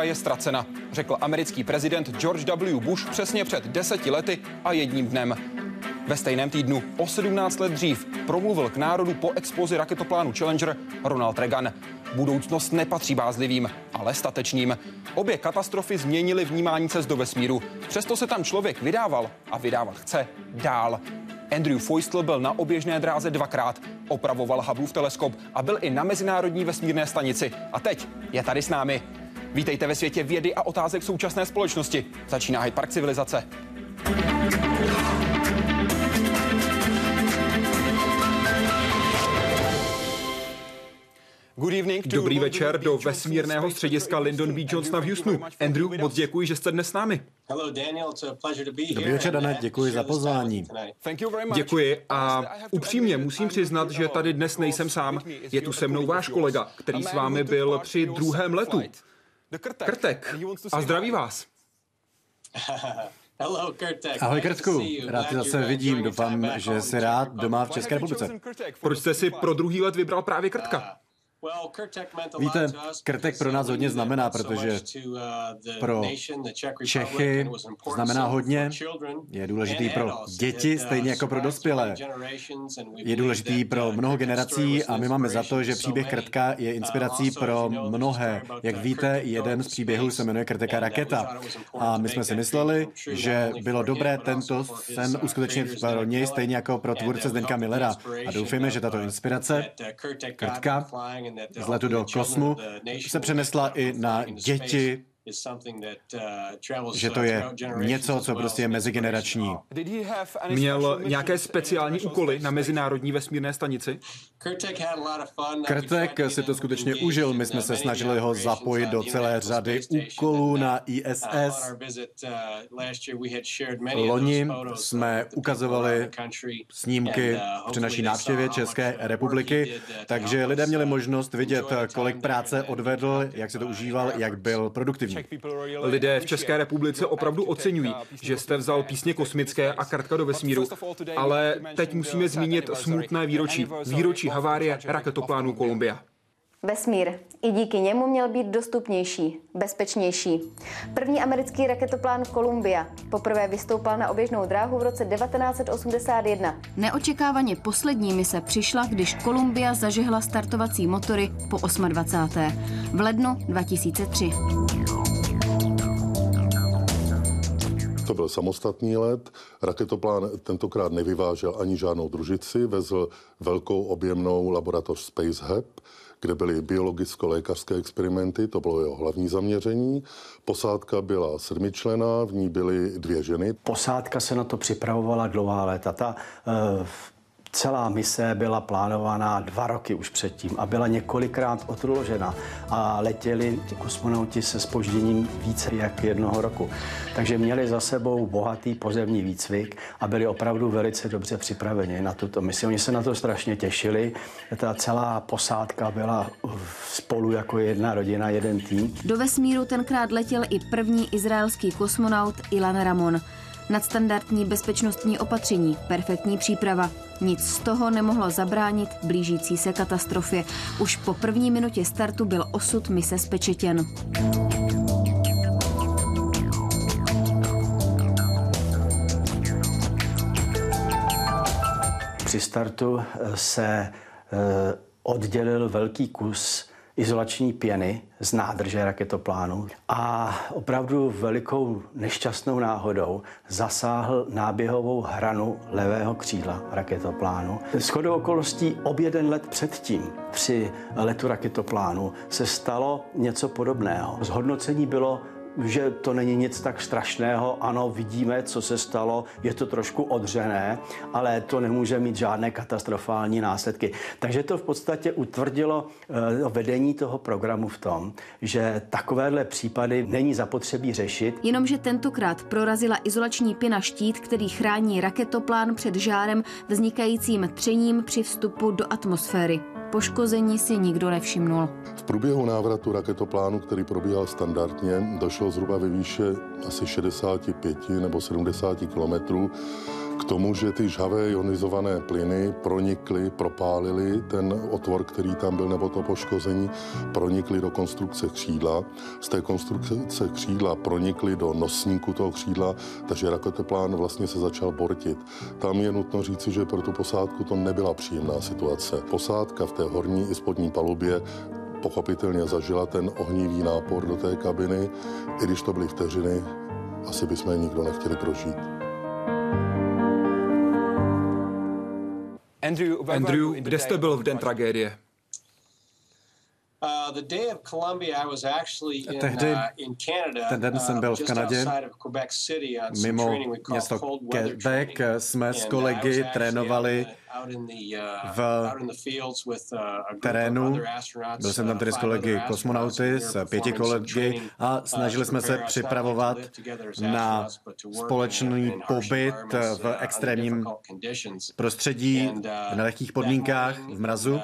Kolumbia je ztracena, řekl americký prezident George W. Bush přesně před deseti lety a jedním dnem. Ve stejném týdnu o 17 let dřív promluvil k národu po explozi raketoplánu Challenger Ronald Reagan. Budoucnost nepatří bázlivým, ale statečným. Obě katastrofy změnily vnímání cest do vesmíru. Přesto se tam člověk vydával a vydávat chce dál. Andrew Feustel byl na oběžné dráze dvakrát, opravoval Hubbleův teleskop a byl i na Mezinárodní vesmírné stanici. A teď je tady s námi. Vítejte ve světě vědy a otázek současné společnosti. Začíná Hyde Park civilizace. Dobrý večer do vesmírného střediska Lyndon B. Johnsona v Houstonu. Andrew, moc děkuji, že jste dnes s námi. Dobrý večer, Danet, děkuji za pozvání. Děkuji a upřímně musím přiznat, že tady dnes nejsem sám. Je tu se mnou váš kolega, který s vámi byl při druhém letu. Krtek. A zdraví vás. Ahoj Krtku, rád tě zase vidím, doufám, že jsi rád doma v České republice. Proč jste si pro druhý let vybral právě Krtka? Víte, Krtek pro nás hodně znamená, protože pro Čechy znamená hodně, je důležitý pro děti, stejně jako pro dospělé. Je důležitý pro mnoho generací a my máme za to, že příběh Krtka je inspirací pro mnohé. Jak víte, jeden z příběhů se jmenuje Krteka raketa. A my jsme si mysleli, že bylo dobré tento sen uskutečnit pro něj, stejně jako pro tvůrce Zdenka Millera. A doufejme, že tato inspirace Krtka z letu do kosmu se přenesla i na děti, že to je něco, co prostě je mezigenerační. Měl nějaké speciální úkoly na Mezinárodní vesmírné stanici? Krtek si to skutečně užil. My jsme se snažili ho zapojit do celé řady úkolů na ISS. Loni jsme ukazovali snímky při naší návštěvě České republiky, takže lidé měli možnost vidět, kolik práce odvedl, jak se to užíval, jak byl produktivní. Lidé v České republice opravdu oceňují, že jste vzal písně kosmické a kartka do vesmíru, ale teď musíme zmínit smutné výročí. Výročí havárie raketoplánu Columbia. Vesmír i díky němu měl být dostupnější, bezpečnější. První americký raketoplán Columbia poprvé vystoupal na oběžnou dráhu v roce 1981. Neočekávaně poslední mise přišla, když Columbia zažehla startovací motory po 28. v lednu 2003. To byl samostatný let. Raketoplán tentokrát nevyvážel ani žádnou družici, vezl velkou objemnou laboratoř Space Hub, kde byly biologicko-lékařské experimenty, to bylo jeho hlavní zaměření. Posádka byla sedmičlená, v ní byly dvě ženy. Posádka se na to připravovala dlouhá léta. Ta, uh, Celá mise byla plánovaná dva roky už předtím a byla několikrát odložena a letěli ty kosmonauti se spožděním více jak jednoho roku. Takže měli za sebou bohatý pozemní výcvik a byli opravdu velice dobře připraveni na tuto misi. Oni se na to strašně těšili. Ta celá posádka byla spolu jako jedna rodina, jeden tým. Do vesmíru tenkrát letěl i první izraelský kosmonaut Ilan Ramon. Nadstandardní bezpečnostní opatření, perfektní příprava. Nic z toho nemohlo zabránit blížící se katastrofě. Už po první minutě startu byl osud mise spečetěn. Při startu se eh, oddělil velký kus izolační pěny z nádrže raketoplánu a opravdu velikou nešťastnou náhodou zasáhl náběhovou hranu levého křídla raketoplánu. Shodou okolností ob jeden let předtím při letu raketoplánu se stalo něco podobného. Zhodnocení bylo že to není nic tak strašného. Ano, vidíme, co se stalo, je to trošku odřené, ale to nemůže mít žádné katastrofální následky. Takže to v podstatě utvrdilo eh, vedení toho programu v tom, že takovéhle případy není zapotřebí řešit. Jenomže tentokrát prorazila izolační pěna štít, který chrání raketoplán před žárem vznikajícím třením při vstupu do atmosféry. Poškození si nikdo nevšimnul. V průběhu návratu raketoplánu, který probíhal standardně, došlo zhruba ve výše asi 65 nebo 70 kilometrů k tomu, že ty žhavé ionizované plyny pronikly, propálily ten otvor, který tam byl, nebo to poškození, pronikly do konstrukce křídla. Z té konstrukce křídla pronikly do nosníku toho křídla, takže raketoplán vlastně se začal bortit. Tam je nutno říci, že pro tu posádku to nebyla příjemná situace. Posádka v té horní i spodní palubě pochopitelně zažila ten ohnivý nápor do té kabiny, i když to byly vteřiny, asi bychom je nikdo nechtěli prožít. Andrew, kde jste byl v den tragédie? Uh, Tehdy, uh, ten den jsem uh, byl v Kanadě, mimo město Quebec. Jsme s kolegy trénovali v terénu. Byl jsem tam tedy s kolegy kosmonauty, s pěti kolegy a snažili jsme se připravovat na společný pobyt v extrémním prostředí, v nelehkých podmínkách, v mrazu.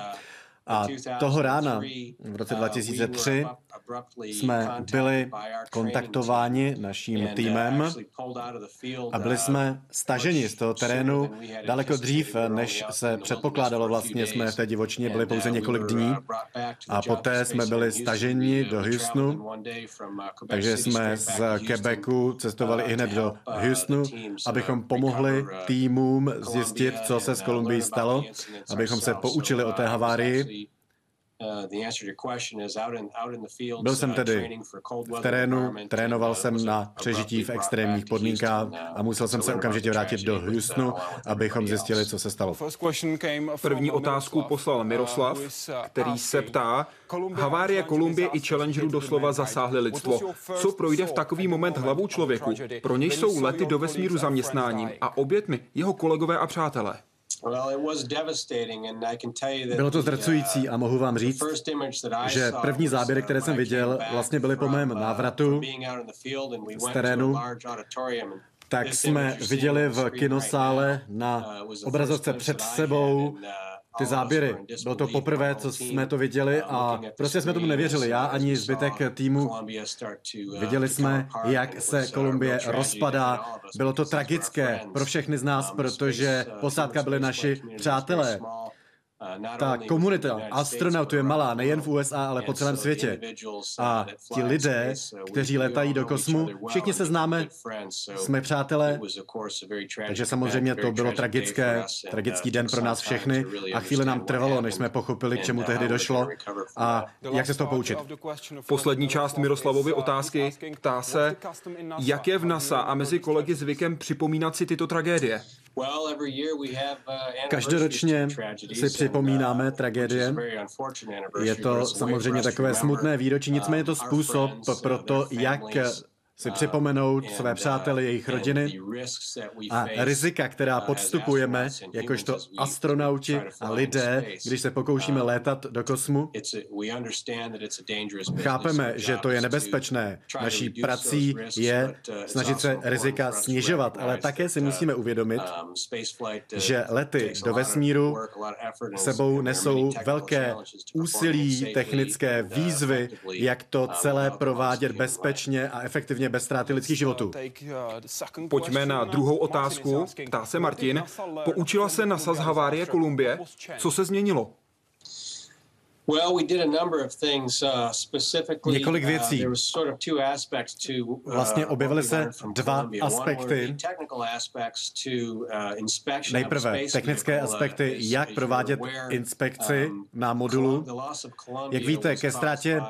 A toho rána v roce 2003 jsme byli kontaktováni naším uh, týmem a byli jsme uh, staženi z toho terénu daleko dřív, než se předpokládalo. Vlastně jsme v té divočině byli pouze uh, několik dní a poté jsme byli staženi do Houstonu, takže jsme z Quebecu cestovali i hned do Houstonu, abychom pomohli týmům zjistit, co se s Kolumbií stalo, abychom se poučili o té havárii Byl jsem uh, tedy v terénu, trénoval jsem na přežití v extrémních podmínkách uh, a musel jsem se okamžitě vrátit do Houstonu, abychom zjistili, co se stalo. První otázku poslal Miroslav, který se ptá, havárie Kolumbie i Challengeru doslova zasáhly lidstvo. Co projde v takový moment hlavou člověku? Pro něj jsou lety do vesmíru zaměstnáním a obětmi jeho kolegové a přátelé. Bylo to zdrcující a mohu vám říct, že první záběry, které jsem viděl, vlastně byly po mém uh, návratu z terénu. tak jsme viděli v kinosále na uh, obrazovce před sebou ty záběry. Bylo to poprvé, co jsme to viděli a prostě jsme tomu nevěřili. Já ani zbytek týmu viděli jsme, jak se Kolumbie rozpadá. Bylo to tragické pro všechny z nás, protože posádka byli naši přátelé. Uh, Ta komunita astronautů je malá nejen v USA, ale po celém světě. A ti lidé, uh, kteří letají do kosmu, všichni se známe, jsme přátelé, takže samozřejmě to bylo tragické, uh, tragický den pro nás všechny a chvíli nám trvalo, než jsme pochopili, k čemu tehdy došlo a jak se z toho poučit. Poslední část Miroslavovy otázky ptá se, jak je v NASA a mezi kolegy zvykem připomínat si tyto tragédie. Každoročně si připomínáme uh, tragédie. Je to samozřejmě takové smutné výročí, nicméně je to způsob pro to, jak si připomenout své přátele, jejich rodiny a rizika, která podstupujeme jakožto astronauti a lidé, když se pokoušíme létat do kosmu. Chápeme, že to je nebezpečné. Naší prací je snažit se rizika snižovat, ale také si musíme uvědomit, že lety do vesmíru sebou nesou velké úsilí, technické výzvy, jak to celé provádět bezpečně a efektivně úplně bez ztráty lidských životů. Pojďme na druhou otázku. Ptá se Martin. Poučila se NASA z havárie Kolumbie? Co se změnilo? Uh, Několik uh, věcí. Uh, vlastně objevily se dva aspekty. Nejprve technické aspekty, jak provádět inspekci um, na modulu. Jak víte, ke ztrátě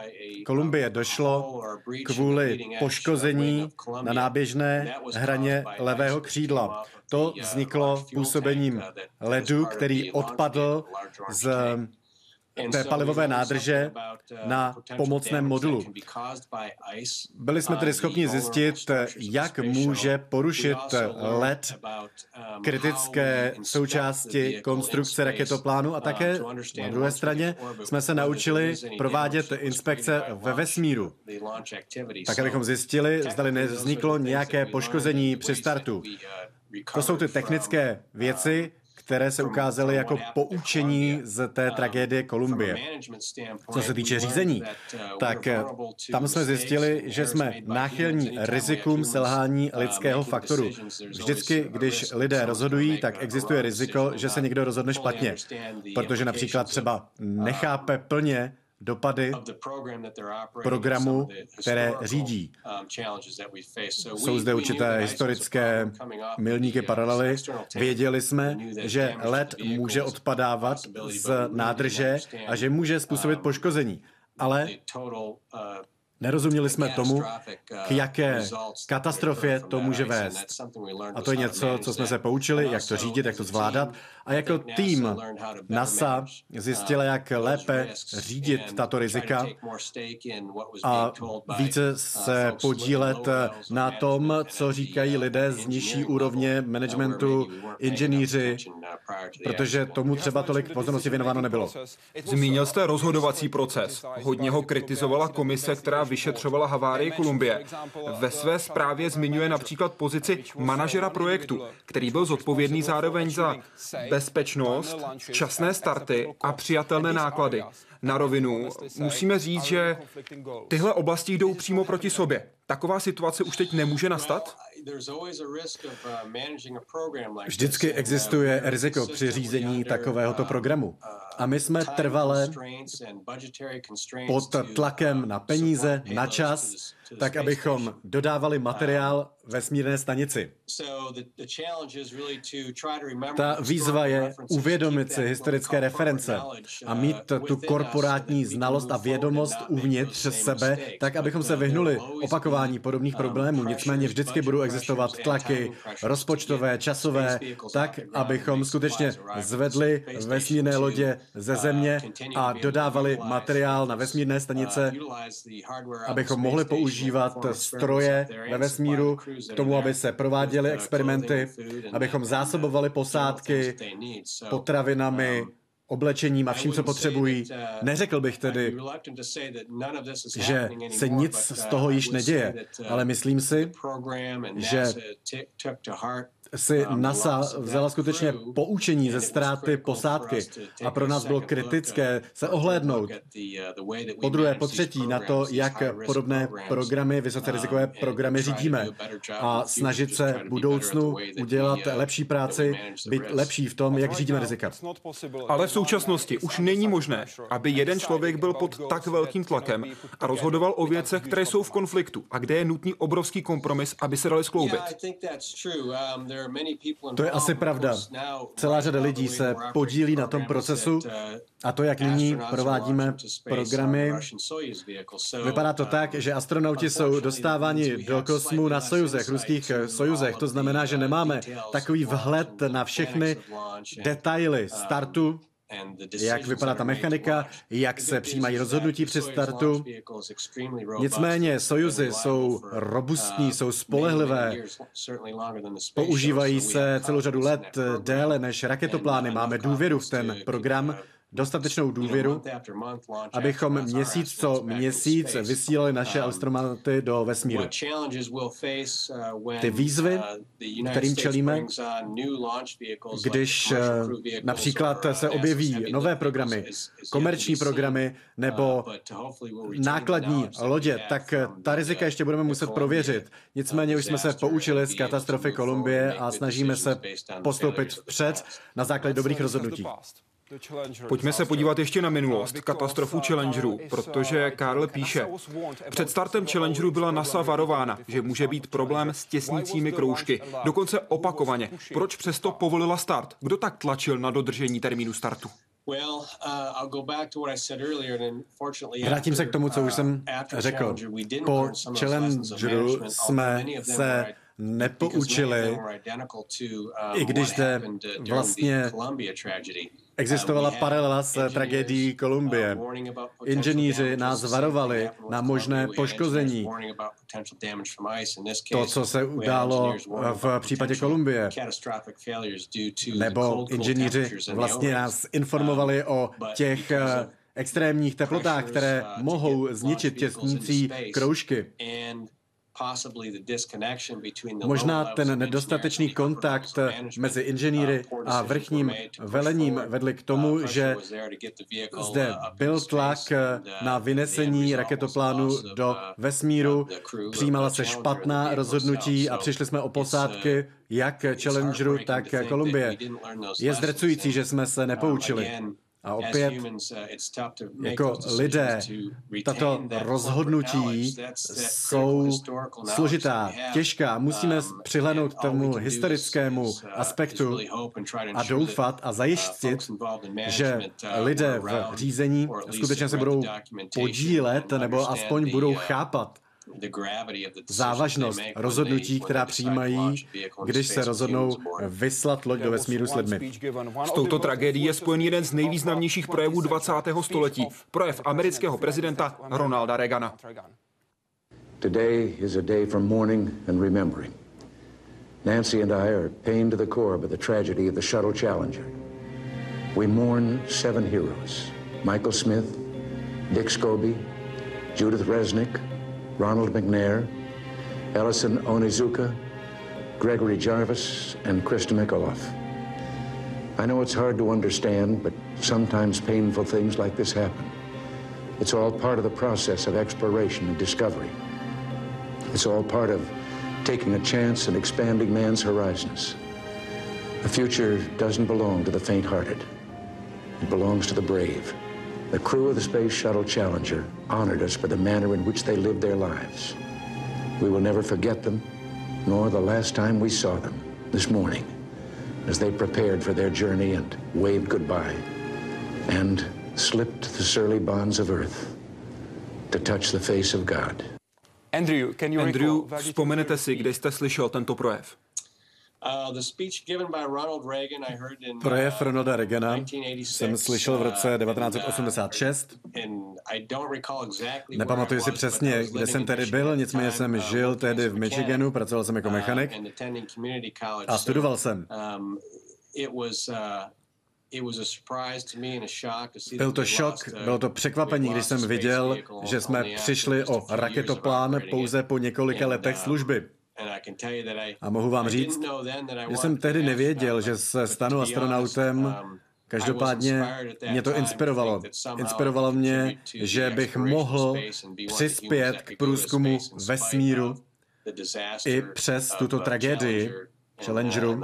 Kolumbie došlo kvůli poškození na náběžné hraně levého křídla. To vzniklo působením ledu, který odpadl z té palivové nádrže na pomocném modulu. Byli jsme tedy schopni zjistit, jak může porušit led kritické součásti konstrukce raketoplánu a také na druhé straně jsme se naučili provádět inspekce ve vesmíru, tak abychom zjistili, zda nevzniklo nějaké poškození při startu. To jsou ty technické věci, které se ukázaly jako poučení z té tragédie Kolumbie. Co se týče řízení, tak tam jsme zjistili, že jsme náchylní rizikům selhání lidského faktoru. Vždycky, když lidé rozhodují, tak existuje riziko, že se někdo rozhodne špatně, protože například třeba nechápe plně dopady programu, které řídí. Um, Jsou zde určité historické milníky paralely. Věděli jsme, že led může odpadávat z nádrže a že může způsobit poškození. Ale Nerozuměli jsme tomu, k jaké katastrofě to může vést. A to je něco, co jsme se poučili, jak to řídit, jak to zvládat. A jako tým NASA zjistila, jak lépe řídit tato rizika a více se podílet na tom, co říkají lidé z nižší úrovně managementu, inženýři, protože tomu třeba tolik pozornosti věnováno nebylo. Zmínil jste rozhodovací proces. Hodně ho kritizovala komise, která vyšetřovala havárii Kolumbie. Ve své zprávě zmiňuje například pozici manažera projektu, který byl zodpovědný zároveň za bezpečnost, časné starty a přijatelné náklady. Na rovinu musíme říct, že tyhle oblasti jdou přímo proti sobě. Taková situace už teď nemůže nastat? Vždycky existuje riziko při řízení takovéhoto programu. A my jsme trvale pod tlakem na peníze, na čas, tak abychom dodávali materiál vesmírné stanici. Ta výzva je uvědomit si historické reference a mít tu korporátní znalost a vědomost uvnitř sebe, tak abychom se vyhnuli opakování podobných problémů. Nicméně vždycky budou existovat tlaky rozpočtové, časové, tak, abychom skutečně zvedli vesmírné lodě ze země a dodávali materiál na vesmírné stanice, abychom mohli používat stroje ve vesmíru k tomu, aby se prováděly experimenty, abychom zásobovali posádky potravinami, oblečením a vším, co potřebují. Neřekl bych tedy, že se nic z toho již neděje, ale myslím si, že si NASA vzala skutečně poučení ze ztráty posádky. a pro nás bylo kritické se ohlédnout uh, po druhé, po třetí na to, jak podobné programy, vysoce rizikové um, programy řídíme. a snažit se v budoucnu udělat uh, lepší práci, být lepší v tom, jak řídíme rizika. Ale v současnosti už není možné, aby jeden člověk byl pod tak velkým tlakem a rozhodoval o věcech, které jsou v konfliktu a kde je nutný obrovský kompromis, aby se dali skloubit. To je asi pravda. Celá řada lidí se podílí na tom procesu a to, jak nyní provádíme programy, vypadá to tak, že astronauti jsou dostáváni do kosmu na sojuzech, ruských sojuzech. To znamená, že nemáme takový vhled na všechny detaily startu jak vypadá ta mechanika, jak se přijímají rozhodnutí při startu. Nicméně Sojuzy jsou robustní, jsou spolehlivé, používají se celou řadu let déle než raketoplány. Máme důvěru v ten program, dostatečnou důvěru, abychom měsíc co měsíc vysílali naše astronauty do vesmíru. Ty výzvy, kterým čelíme, když například se objeví nové programy, komerční programy nebo nákladní lodě, tak ta rizika ještě budeme muset prověřit. Nicméně už jsme se poučili z katastrofy Kolumbie a snažíme se postoupit vpřed na základě dobrých rozhodnutí. Pojďme se podívat ještě na minulost, katastrofu Challengerů, protože Karl píše, před startem Challengerů byla NASA varována, že může být problém s těsnícími kroužky, dokonce opakovaně. Proč přesto povolila start? Kdo tak tlačil na dodržení termínu startu? Vrátím se k tomu, co už jsem řekl. Po Challengeru jsme se nepoučili, i když zde vlastně Existovala paralela s tragédií Kolumbie. Inženýři nás varovali na možné poškození. To, co se událo v případě Kolumbie. Nebo inženýři vlastně nás informovali o těch eh, extrémních teplotách, které mohou zničit těsnící kroužky. Možná ten nedostatečný kontakt mezi inženýry uh, a vrchním velením vedli k tomu, že zde byl tlak na vynesení raketoplánu do vesmíru, přijímala se špatná rozhodnutí a přišli jsme o posádky jak Challengeru, tak Kolumbie. Je zdrecující, že jsme se nepoučili. A opět, jako lidé, tato rozhodnutí jsou složitá, těžká. Musíme přihlednout k tomu historickému aspektu a doufat a zajistit, že lidé v řízení skutečně se budou podílet nebo aspoň budou chápat závažnost rozhodnutí, která přijímají, když se rozhodnou vyslat loď do vesmíru s lidmi. S touto tragédií je spojený jeden z nejvýznamnějších projevů 20. století, projev amerického prezidenta Ronalda Reagana. Today is a day for mourning and remembering. Nancy and I are pained to the core by the tragedy of the Shuttle Challenger. We mourn seven heroes Michael Smith, Dick Scobie, Judith Resnick, Ronald McNair, Ellison Onizuka, Gregory Jarvis, and Krista McAuliffe. I know it's hard to understand, but sometimes painful things like this happen. It's all part of the process of exploration and discovery. It's all part of taking a chance and expanding man's horizons. The future doesn't belong to the faint-hearted. It belongs to the brave. The crew of the Space Shuttle Challenger honored us for the manner in which they lived their lives. We will never forget them, nor the last time we saw them, this morning, as they prepared for their journey and waved goodbye, and slipped the surly bonds of Earth to touch the face of God. Andrew, can you Andrew, vzpomenete si, kde jste slyšel tento projev? Projev Ronalda Reagana jsem slyšel v roce 1986. Nepamatuji si přesně, kde jsem tedy byl, nicméně jsem žil tehdy v Michiganu, pracoval jsem jako mechanik a studoval jsem. Byl to šok, bylo to překvapení, když jsem viděl, že jsme přišli o raketoplán pouze po několika letech služby. A mohu vám říct, že jsem tehdy nevěděl, že se stanu astronautem. Um, Každopádně mě to inspirovalo. Inspirovalo mě, že bych mohl přispět k průzkumu vesmíru i přes tuto tragédii, Challengeru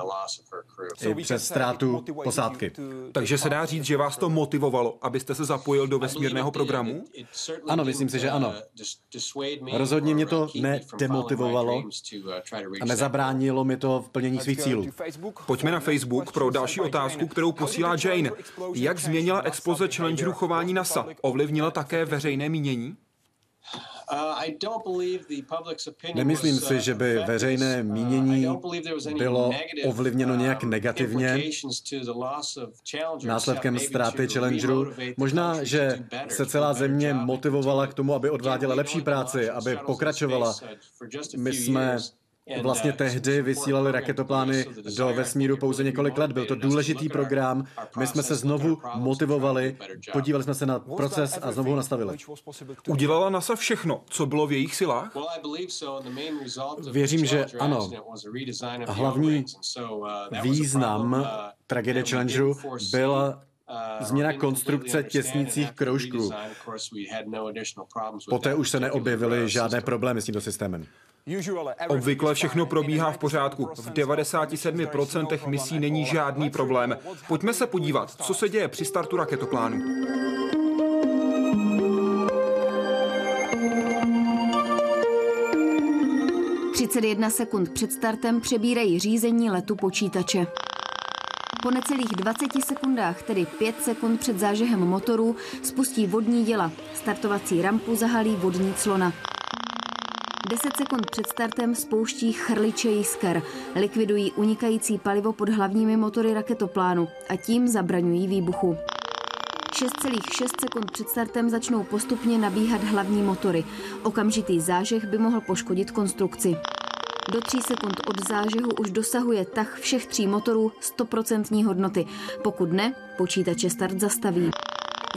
i přes ztrátu posádky. Takže se dá říct, že vás to motivovalo, abyste se zapojil do vesmírného programu? Ano, myslím si, že ano. Rozhodně mě to nedemotivovalo a nezabránilo mi to v plnění svých cílů. Pojďme na Facebook pro další otázku, kterou posílá Jane. Jak změnila expoze Challengeru chování NASA? Ovlivnila také veřejné mínění? Uh, Nemyslím si, že by veřejné uh, mínění bylo ovlivněno nějak uh, negativně následkem ztráty Challengeru. Možná, že se celá země motivovala k tomu, aby odváděla lepší práci, aby pokračovala. My jsme Vlastně tehdy vysílali raketoplány do vesmíru pouze několik let. Byl to důležitý program. My jsme se znovu motivovali, podívali jsme se na proces a znovu ho nastavili. Udělala NASA všechno, co bylo v jejich silách? Věřím, že ano. Hlavní význam tragédie Challengeru byla změna konstrukce těsnících kroužků. Poté už se neobjevily žádné problémy s tímto systémem. Obvykle všechno probíhá v pořádku. V 97% misí není žádný problém. Pojďme se podívat, co se děje při startu raketoplánu. jedna sekund před startem přebírají řízení letu počítače. Po necelých 20 sekundách, tedy 5 sekund před zážehem motorů, spustí vodní děla. Startovací rampu zahalí vodní clona. 10 sekund před startem spouští chrliče jisker, likvidují unikající palivo pod hlavními motory raketoplánu a tím zabraňují výbuchu. 6,6 sekund před startem začnou postupně nabíhat hlavní motory. Okamžitý zážeh by mohl poškodit konstrukci. Do 3 sekund od zážehu už dosahuje tah všech tří motorů 100% hodnoty. Pokud ne, počítače start zastaví.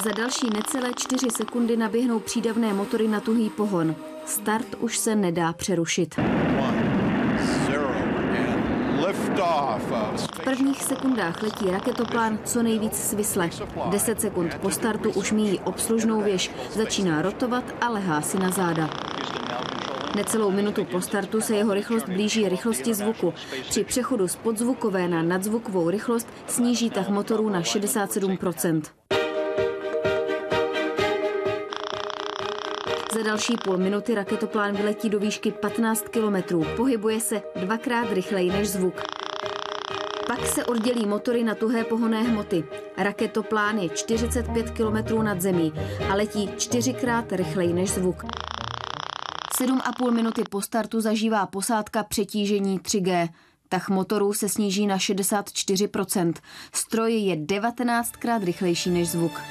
Za další necelé 4 sekundy naběhnou přídavné motory na tuhý pohon. Start už se nedá přerušit. V prvních sekundách letí raketoplán co nejvíc svisle. 10 sekund po startu už míjí obslužnou věž, začíná rotovat a lehá si na záda. Necelou minutu po startu se jeho rychlost blíží rychlosti zvuku. Při přechodu z podzvukové na nadzvukovou rychlost sníží tah motorů na 67 další půl minuty raketoplán vyletí do výšky 15 kilometrů. Pohybuje se dvakrát rychleji než zvuk. Pak se oddělí motory na tuhé pohonné hmoty. Raketoplán je 45 km nad zemí a letí čtyřikrát rychleji než zvuk. 7,5 minuty po startu zažívá posádka přetížení 3G. Tah motorů se sníží na 64%. Stroj je 19krát rychlejší než zvuk.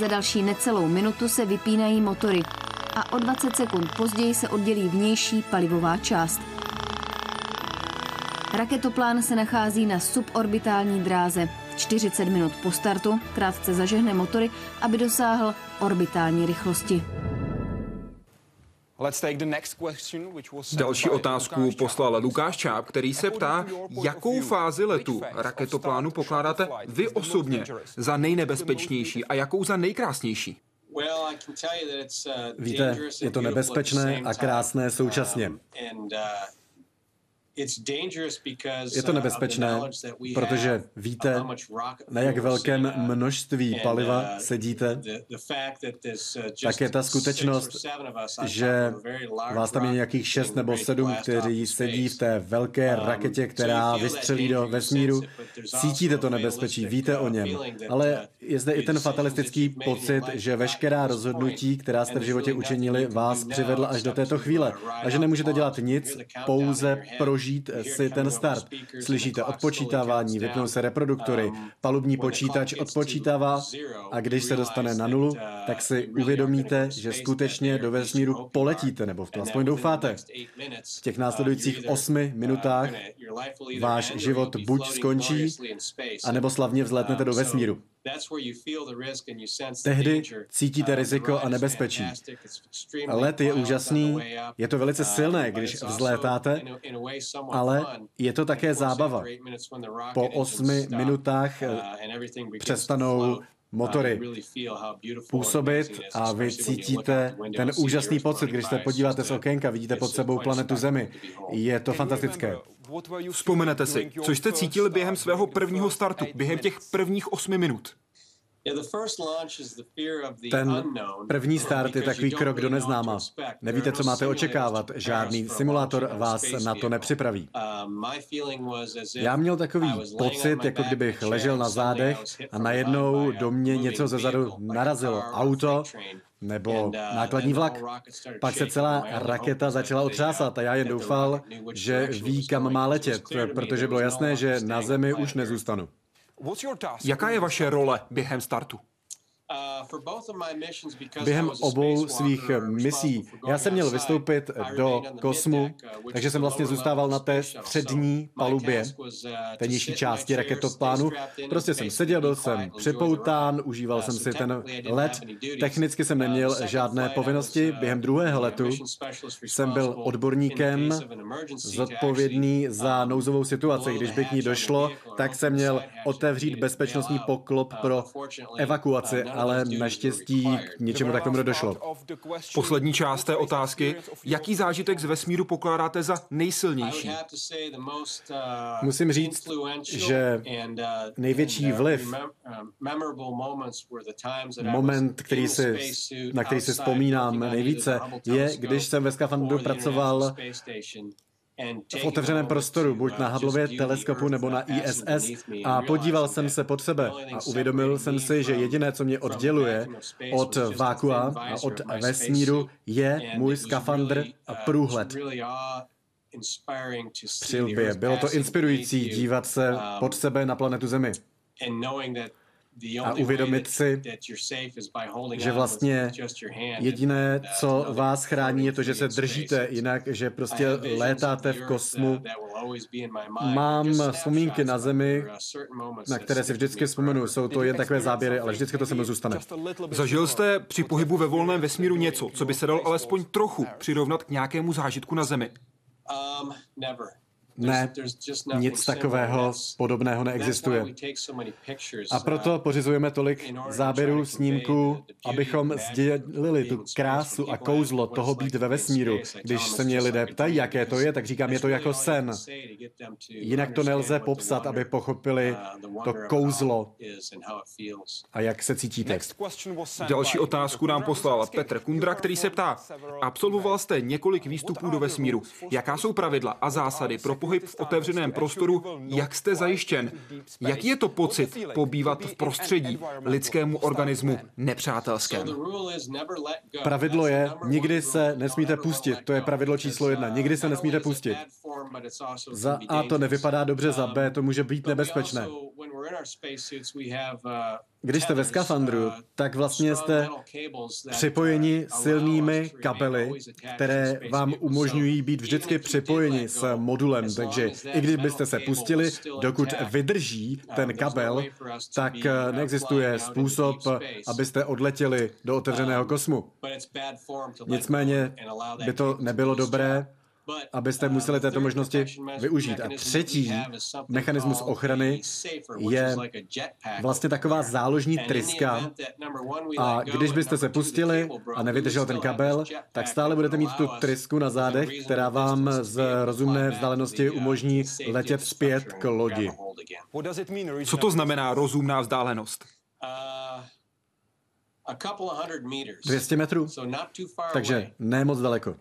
Za další necelou minutu se vypínají motory a o 20 sekund později se oddělí vnější palivová část. Raketoplán se nachází na suborbitální dráze. 40 minut po startu krátce zažehne motory, aby dosáhl orbitální rychlosti. Další otázku poslal Lukáš Čáp, který se ptá, jakou fázi letu raketoplánu pokládáte vy osobně za nejnebezpečnější a jakou za nejkrásnější? Víte, je to nebezpečné a krásné současně. Je to uh, nebezpečné, protože víte, na jak velkém množství uh, paliva sedíte, tak je ta skutečnost, že vás tam je nějakých šest nebo sedm, kteří sedí v té velké um, raketě, která vystřelí do vesmíru. Cítíte to nebezpečí, víte o něm, ale uh, je zde i ten fatalistický pocit, že veškerá rozhodnutí, která jste v životě učinili, vás přivedla až do této chvíle. a že nemůžete dělat nic, pouze prožít užít si ten start. Slyšíte odpočítávání, vypnou se reproduktory, palubní počítač odpočítává a když se dostane na nulu, tak si uvědomíte, že skutečně do vesmíru poletíte, nebo v to aspoň doufáte. V těch následujících osmi minutách váš život buď skončí, anebo slavně vzletnete do vesmíru. Tehdy cítíte uh, riziko a nebezpečí. Let je úžasný, je to velice silné, když vzlétáte, ale je to také zábava. Po osmi minutách přestanou motory působit a vy cítíte ten úžasný pocit, když se podíváte z okénka, vidíte pod sebou planetu Zemi. Je to fantastické. Vzpomenete si, co jste cítili během svého prvního startu, během těch prvních osmi minut? Ten první start je takový krok do neznáma. Nevíte, co máte očekávat. Žádný simulátor vás na to nepřipraví. Uh, Já měl takový pocit, jako kdybych ležel na zádech a najednou do mě něco ze zadu narazilo. Auto nebo uh, nákladní vlak. Pak se celá raketa začala otřásat a já jen doufal, že ví, kam má letět, protože bylo jasné, že na zemi už nezůstanu. Jaká je vaše role během startu? Během obou svých misí já jsem měl vystoupit do kosmu, uh, takže jsem vlastně zůstával na té střední palubě, uh, té nižší části raketoplánu. Prostě jsem seděl, byl jsem připoután, užíval uh, jsem si ten let. Technicky jsem neměl žádné povinnosti. Během druhého letu jsem byl odborníkem zodpovědný za nouzovou situaci. Když by k ní došlo, tak jsem měl otevřít bezpečnostní poklop pro evakuaci ale naštěstí k něčemu takovému došlo. Poslední část té otázky. Jaký zážitek z vesmíru pokládáte za nejsilnější? Musím říct, že největší vliv, moment, který si, na který si vzpomínám nejvíce, je, když jsem ve skafandru pracoval v otevřeném prostoru, buď na Hubbleově teleskopu nebo na ISS a podíval jsem se pod sebe a uvědomil jsem si, že jediné, co mě odděluje od vákua a od vesmíru, je můj skafandr a průhled. Přilbě. Bylo to inspirující dívat se pod sebe na planetu Zemi. A uvědomit si, že vlastně jediné, co vás chrání, je to, že se držíte, jinak, že prostě létáte v kosmu. Mám vzpomínky na Zemi, na které si vždycky vzpomenu. Jsou to jen takové záběry, ale vždycky to se mi zůstane. Zažil jste při pohybu ve volném vesmíru něco, co by se dal alespoň trochu přirovnat k nějakému zážitku na Zemi? Um, ne, nic takového podobného neexistuje. A proto pořizujeme tolik záběrů, snímků, abychom sdělili tu krásu a kouzlo toho být ve vesmíru. Když se mě lidé ptají, jaké to je, tak říkám, je to jako sen. Jinak to nelze popsat, aby pochopili to kouzlo a jak se cítíte. Další otázku nám poslal Petr Kundra, který se ptá, absolvoval jste několik výstupů do vesmíru. Jaká jsou pravidla a zásady pro pohyb v otevřeném prostoru, jak jste zajištěn? Jaký je to pocit pobývat v prostředí lidskému organismu nepřátelském? Pravidlo je, nikdy se nesmíte pustit. To je pravidlo číslo jedna. Nikdy se nesmíte pustit. Za A to nevypadá dobře, za B to může být nebezpečné. Když jste ve skafandru, tak vlastně jste připojeni silnými kabely, které vám umožňují být vždycky připojeni s modulem. Takže i když byste se pustili, dokud vydrží ten kabel, tak neexistuje způsob, abyste odletěli do otevřeného kosmu. Nicméně by to nebylo dobré, abyste museli této možnosti využít. A třetí mechanismus ochrany je vlastně taková záložní tryska. A když byste se pustili a nevydržel ten kabel, tak stále budete mít tu trysku na zádech, která vám z rozumné vzdálenosti umožní letět zpět k lodi. Co to znamená rozumná vzdálenost? 200 metrů, takže ne moc daleko.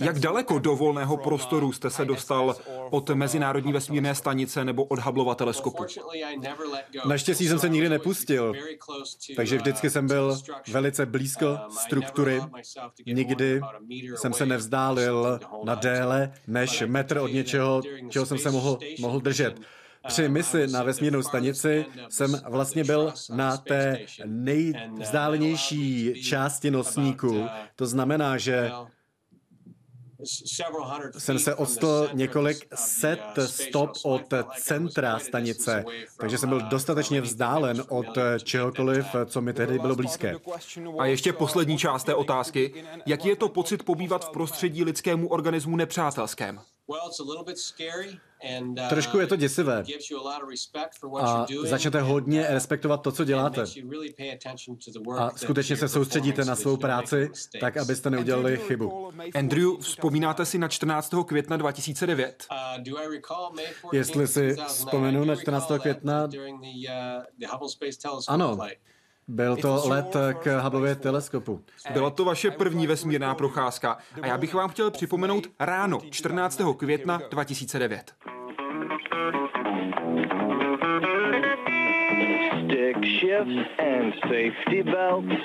Jak daleko do volného prostoru jste se dostal od Mezinárodní vesmírné stanice nebo od Hubbleova teleskopu? Naštěstí jsem se nikdy nepustil, takže vždycky jsem byl velice blízko struktury. Nikdy jsem se nevzdálil na déle než metr od něčeho, čeho jsem se mohl, mohl držet. Při misi na vesmírnou stanici jsem vlastně byl na té nejvzdálenější části nosníku. To znamená, že jsem se odstl několik set stop od centra stanice, takže jsem byl dostatečně vzdálen od čehokoliv, co mi tehdy bylo blízké. A ještě poslední část té otázky. Jaký je to pocit pobývat v prostředí lidskému organismu nepřátelském? Uh, Trošku je to děsivé. A začnete hodně respektovat to, co děláte. A skutečně se soustředíte na svou práci, tak abyste neudělali chybu. Andrew, vzpomínáte si na 14. května 2009? Uh, Jestli si vzpomenu na 14. května... Uh, ano, byl to let k Hubbleově teleskopu. Byla to vaše první vesmírná procházka a já bych vám chtěl připomenout ráno 14. května 2009. Stick shifts and safety belts,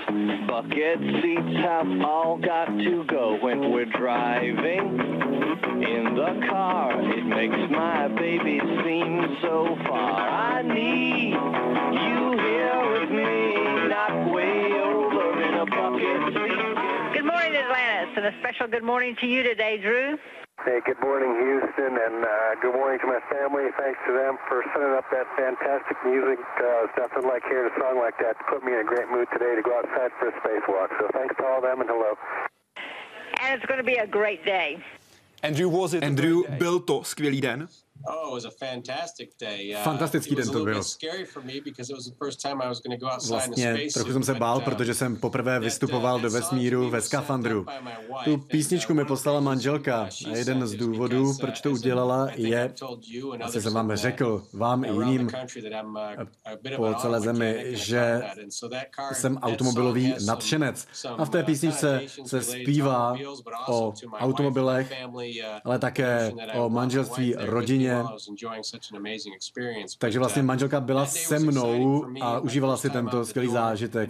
bucket seats have all got to go when we're driving in the car. It makes my baby seem so far. I need you and a special good morning to you today, Drew. Hey, good morning, Houston, and uh, good morning to my family. Thanks to them for setting up that fantastic music. Uh, it's nothing like hearing a song like that to put me in a great mood today to go outside for a spacewalk. So thanks to all of them, and hello. And it's going to be a great day. Andrew, was it Andrew, byl to skvělý den? Oh, uh, Fantastický den to byl. Vlastně trochu jsem se bál, uh, protože jsem poprvé uh, vystupoval do vesmíru ve skafandru. Tu písničku mi poslala manželka a jeden z důvodů, proč to udělala, je, asi jsem vám řekl, vám i jiným po celé zemi, že jsem automobilový nadšenec. A v té písničce se zpívá o automobilech, ale také o manželství, rodině, rodině. Takže vlastně manželka byla se mnou a užívala si tento skvělý zážitek.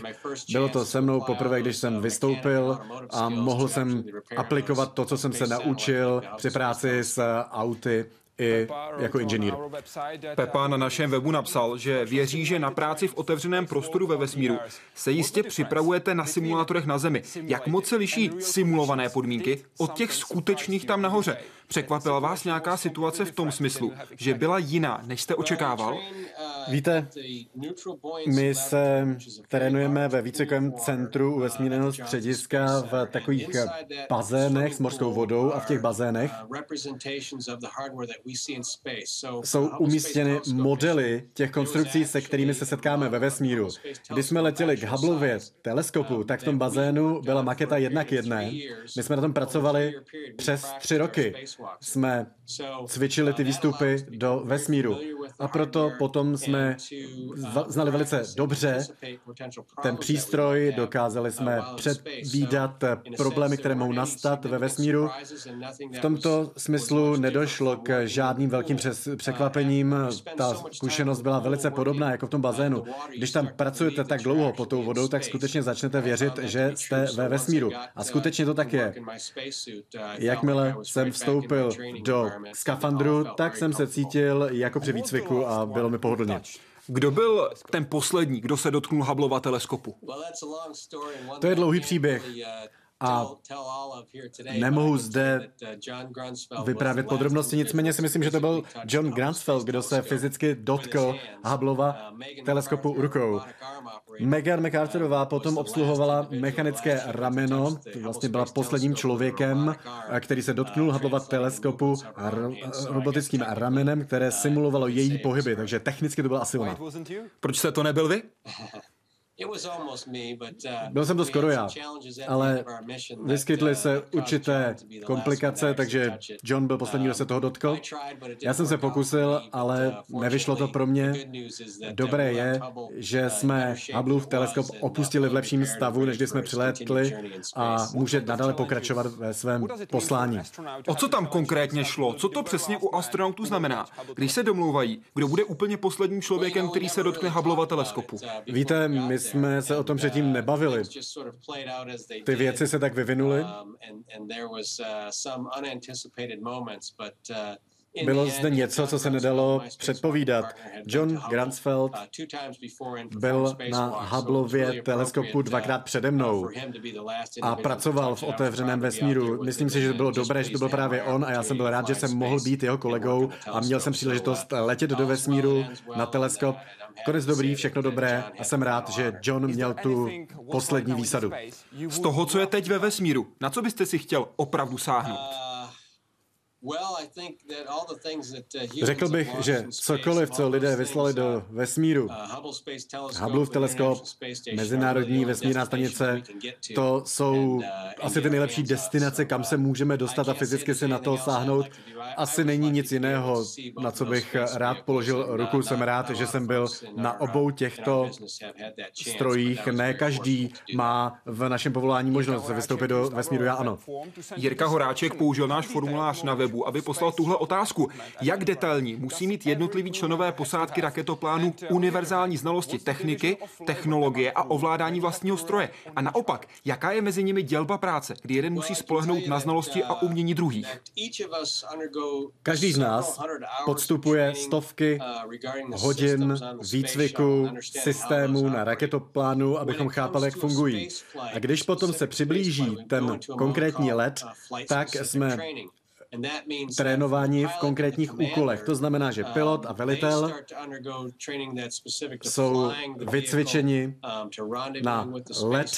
Bylo to se mnou poprvé, když jsem vystoupil a mohl jsem aplikovat to, co jsem se naučil při práci s auty i jako inženýr. Pepa na našem webu napsal, že věří, že na práci v otevřeném prostoru ve vesmíru se jistě připravujete na simulátorech na Zemi. Jak moc se liší simulované podmínky od těch skutečných tam nahoře? Překvapila vás nějaká situace v tom smyslu, že byla jiná, než jste očekával? Víte, my se trénujeme ve výcvikovém centru u vesmírného střediska v takových bazénech s mořskou vodou a v těch bazénech jsou umístěny modely těch konstrukcí, se kterými se setkáme ve vesmíru. Když jsme letěli k Hubbleově teleskopu, tak v tom bazénu byla maketa jedna k jedné. My jsme na tom pracovali přes tři roky. Jsme cvičili ty výstupy do vesmíru. A proto potom jsme znali velice dobře ten přístroj, dokázali jsme předvídat problémy, které mohou nastat ve vesmíru. V tomto smyslu nedošlo k žádným velkým překvapením. Ta zkušenost byla velice podobná jako v tom bazénu. Když tam pracujete tak dlouho pod tou vodou, tak skutečně začnete věřit, že jste ve vesmíru. A skutečně to tak je. Jakmile jsem vstoupil do skafandru, tak jsem se cítil jako při výcviku a bylo mi pohodlně. Kdo byl ten poslední, kdo se dotknul Hubbleova teleskopu? To je dlouhý příběh. A nemohu zde uh, vyprávět podrobnosti, nicméně si myslím, že to byl John Grunsfeld, kdo se fyzicky dotkl Hubbleova uh, teleskopu rukou. Megan MacArthurová potom obsluhovala mechanické rameno, vlastně byla posledním člověkem, který se dotknul Hubbleova teleskopu robotickým ramenem, které simulovalo její pohyby, takže technicky to byla asi ona. Proč se to nebyl vy? Uh, Byl jsem to skoro já, ale vyskytly uh, se určité komplikace, takže John byl poslední, kdo se toho dotkl. Já jsem se pokusil, ale uh, nevyšlo to pro mě. Dobré je, že jsme Hubbleův teleskop opustili v lepším stavu, než když jsme přilétli a může nadále pokračovat ve svém poslání. O co tam konkrétně šlo? Co to přesně u astronautů znamená, když se domlouvají, kdo bude úplně posledním člověkem, který se dotkne Hubbleova teleskopu? Víte, my jsme se o tom předtím nebavili. Ty věci se tak vyvinuly. Bylo zde něco, co se nedalo předpovídat. John Gransfeld byl na Hubbleově teleskopu dvakrát přede mnou a pracoval v otevřeném vesmíru. Myslím si, že bylo dobré, že to byl právě on a já jsem byl rád, že jsem mohl být jeho kolegou a měl jsem příležitost letět do vesmíru na teleskop. Konec dobrý, všechno dobré a jsem rád, že John měl tu poslední výsadu. Z toho, co je teď ve vesmíru, na co byste si chtěl opravdu sáhnout? Uh, Řekl bych, že cokoliv, co lidé vyslali do vesmíru, uh, Hubbleův teleskop, Mezinárodní vesmírná stanice, to jsou uh, asi ty nejlepší destinace, kam se můžeme dostat a fyzicky si na to sáhnout. Asi není nic jiného, na co bych rád položil ruku. Jsem rád, že jsem byl na obou těchto strojích. Ne každý má v našem povolání možnost vystoupit do vesmíru, já ano. Jirka Horáček použil náš formulář na webu, aby poslal tuhle otázku. Jak detailní musí mít jednotliví členové posádky raketoplánu univerzální znalosti techniky, technologie a ovládání vlastního stroje? A naopak, jaká je mezi nimi dělba práce, kdy jeden musí spolehnout na znalosti a umění druhých? Každý z nás podstupuje stovky hodin výcviku systémů na raketoplánu, abychom chápali, jak fungují. A když potom se přiblíží ten konkrétní let, tak jsme trénování v konkrétních úkolech. To znamená, že pilot a velitel jsou vycvičeni na let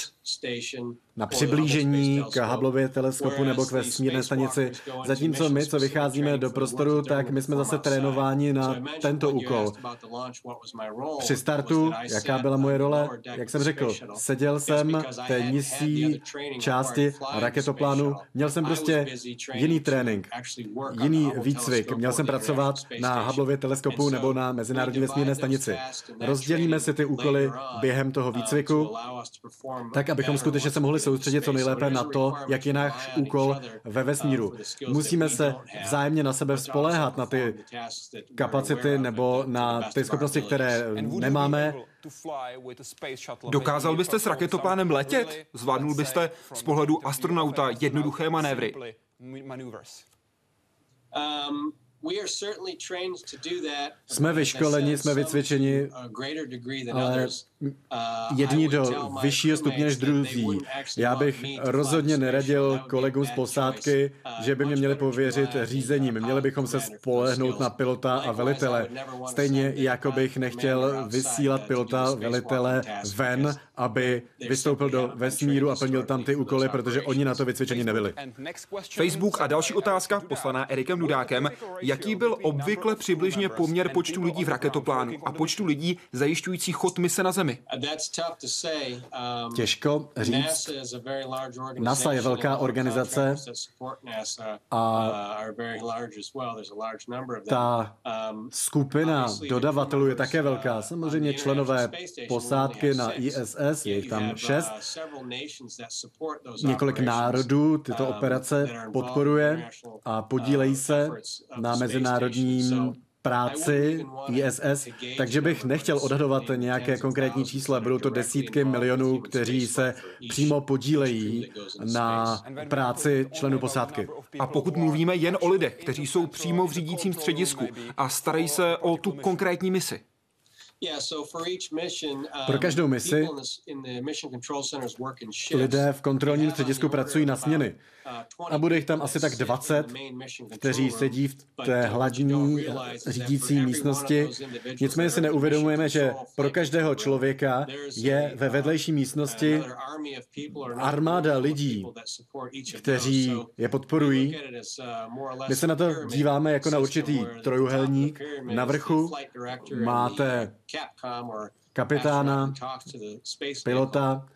na přiblížení k Hubbleově teleskopu nebo k vesmírné stanici. Zatímco my, co vycházíme do prostoru, tak my jsme zase trénováni na tento úkol. Při startu, jaká byla moje role? Jak jsem řekl, seděl jsem v té nisí části raketoplánu. Měl jsem prostě jiný trénink, jiný výcvik. Měl jsem pracovat na Hubbleově teleskopu nebo na Mezinárodní vesmírné stanici. Rozdělíme si ty úkoly během toho výcviku, tak abychom skutečně se mohli soustředit co nejlépe na to, jak je náš úkol ve vesmíru. Musíme se vzájemně na sebe spoléhat, na ty kapacity nebo na ty schopnosti, které nemáme. Dokázal byste s raketoplánem letět? Zvládnul byste z pohledu astronauta jednoduché manévry? Jsme vyškoleni, jsme vycvičeni, ale jedni do vyššího stupně než druzí. Já bych rozhodně neradil kolegům z posádky, že by mě měli pověřit řízením. Měli bychom se spolehnout na pilota a velitele. Stejně jako bych nechtěl vysílat pilota, velitele ven, aby vystoupil do vesmíru a plnil tam ty úkoly, protože oni na to vycvičení nebyli. Facebook a další otázka, poslaná Erikem Dudákem. Jaký byl obvykle přibližně poměr počtu lidí v raketoplánu a počtu lidí zajišťující chod mise na Zemi? Těžko říct. NASA je velká organizace a ta skupina dodavatelů je také velká. Samozřejmě členové posádky na ISS, je tam šest. Několik národů tyto operace podporuje a podílejí se na mezinárodním práci ISS, takže bych nechtěl odhadovat nějaké konkrétní čísla. Budou to desítky milionů, kteří se přímo podílejí na práci členů posádky. A pokud mluvíme jen o lidech, kteří jsou přímo v řídícím středisku a starají se o tu konkrétní misi, pro každou misi lidé v kontrolním středisku pracují na směny. A bude jich tam asi tak 20, kteří sedí v té hladní řídící místnosti. Nicméně si neuvědomujeme, že pro každého člověka je ve vedlejší místnosti armáda lidí, kteří je podporují. My se na to díváme jako na určitý trojuhelník. Na vrchu máte kapitána, pilota,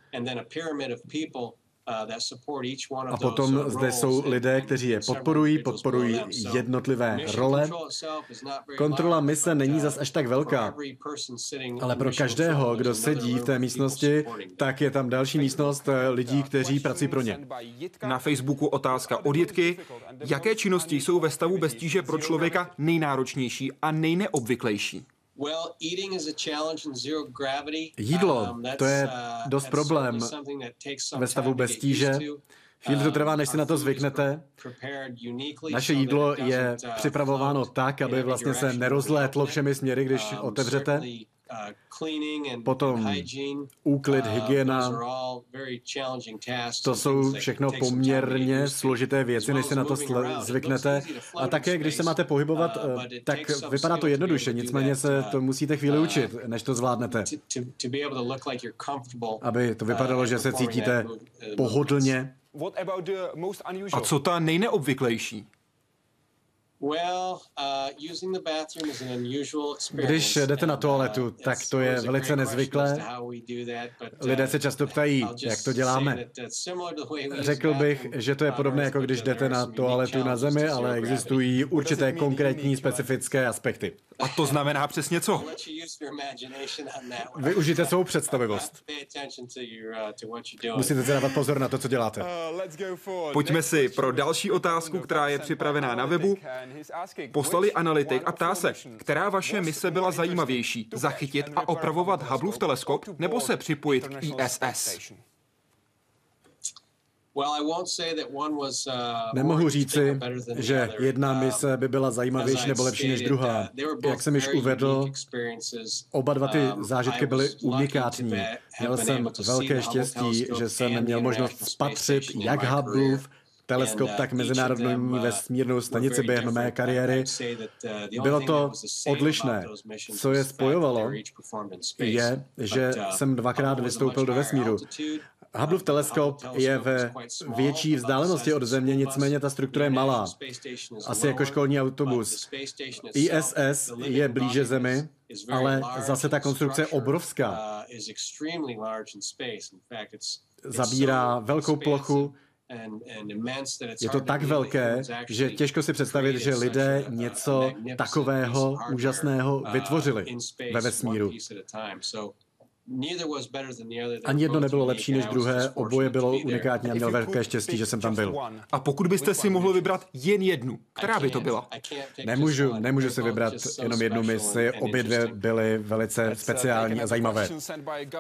Uh, a potom zde jsou lidé, kteří je podporují, podporují jednotlivé role. Kontrola mise není zas až tak velká, ale pro každého, kdo sedí v té místnosti, tak je tam další místnost eh, lidí, kteří pracují pro ně. Na Facebooku otázka od Jitky. Jaké činnosti jsou ve stavu bez tíže pro člověka nejnáročnější a nejneobvyklejší? Jídlo, um, to je dost problém ve stavu bez tíže. Chvíli to trvá, než si na to um, zvyknete. Naše jídlo je uh, připravováno tak, aby vlastně se nerozlétlo všemi směry, když um, otevřete. Uh, Potom úklid, uh, hygiena, to jsou všechno poměrně složité věci, než se na to zvyknete. A také, když se máte pohybovat, uh, tak vypadá to jednoduše, nicméně se to musíte chvíli učit, než to zvládnete. Aby to vypadalo, že se cítíte pohodlně. A co ta nejneobvyklejší? Uh, Když jdete na toaletu, uh, tak to je velice nezvyklé. Lidé uh, se často ptají, jak to děláme. Řekl bych, že to je podobné, jako když jdete na toaletu na Zemi, ale existují určité konkrétní specifické aspekty. A to znamená přesně co? Využijte svou představivost. Musíte si dávat pozor na to, co děláte. Pojďme si pro další otázku, která je připravená na webu. Poslali analytik a ptá se, která vaše mise byla zajímavější, zachytit a opravovat Hubbleův teleskop nebo se připojit k ISS? Uh, Nemohu říci, že jedna uh, mise by byla zajímavější nebo lepší než druhá. Uh, Jak jsem již uvedl, oba dva ty um, zážitky byly unikátní. Měl jsem velké štěstí, že jsem měl možnost spatřit jak Hubbleův, teleskop, tak mezinárodní vesmírnou stanici během mé kariéry. Bylo to odlišné. Co je spojovalo, je, že jsem dvakrát vystoupil do vesmíru. Hubbleův teleskop je ve větší vzdálenosti od Země, nicméně ta struktura je malá. Asi jako školní autobus. ISS je blíže Zemi, ale zase ta konstrukce je obrovská. Zabírá velkou plochu, je to tak velké, že těžko si představit, že lidé něco takového úžasného vytvořili ve vesmíru. Ani jedno nebylo lepší než druhé, oboje bylo unikátní a měl velké štěstí, že jsem tam byl. A pokud byste si mohl vybrat jen jednu, která by to byla? Nemůžu, nemůžu si vybrat jenom jednu misi, obě dvě byly velice speciální a zajímavé.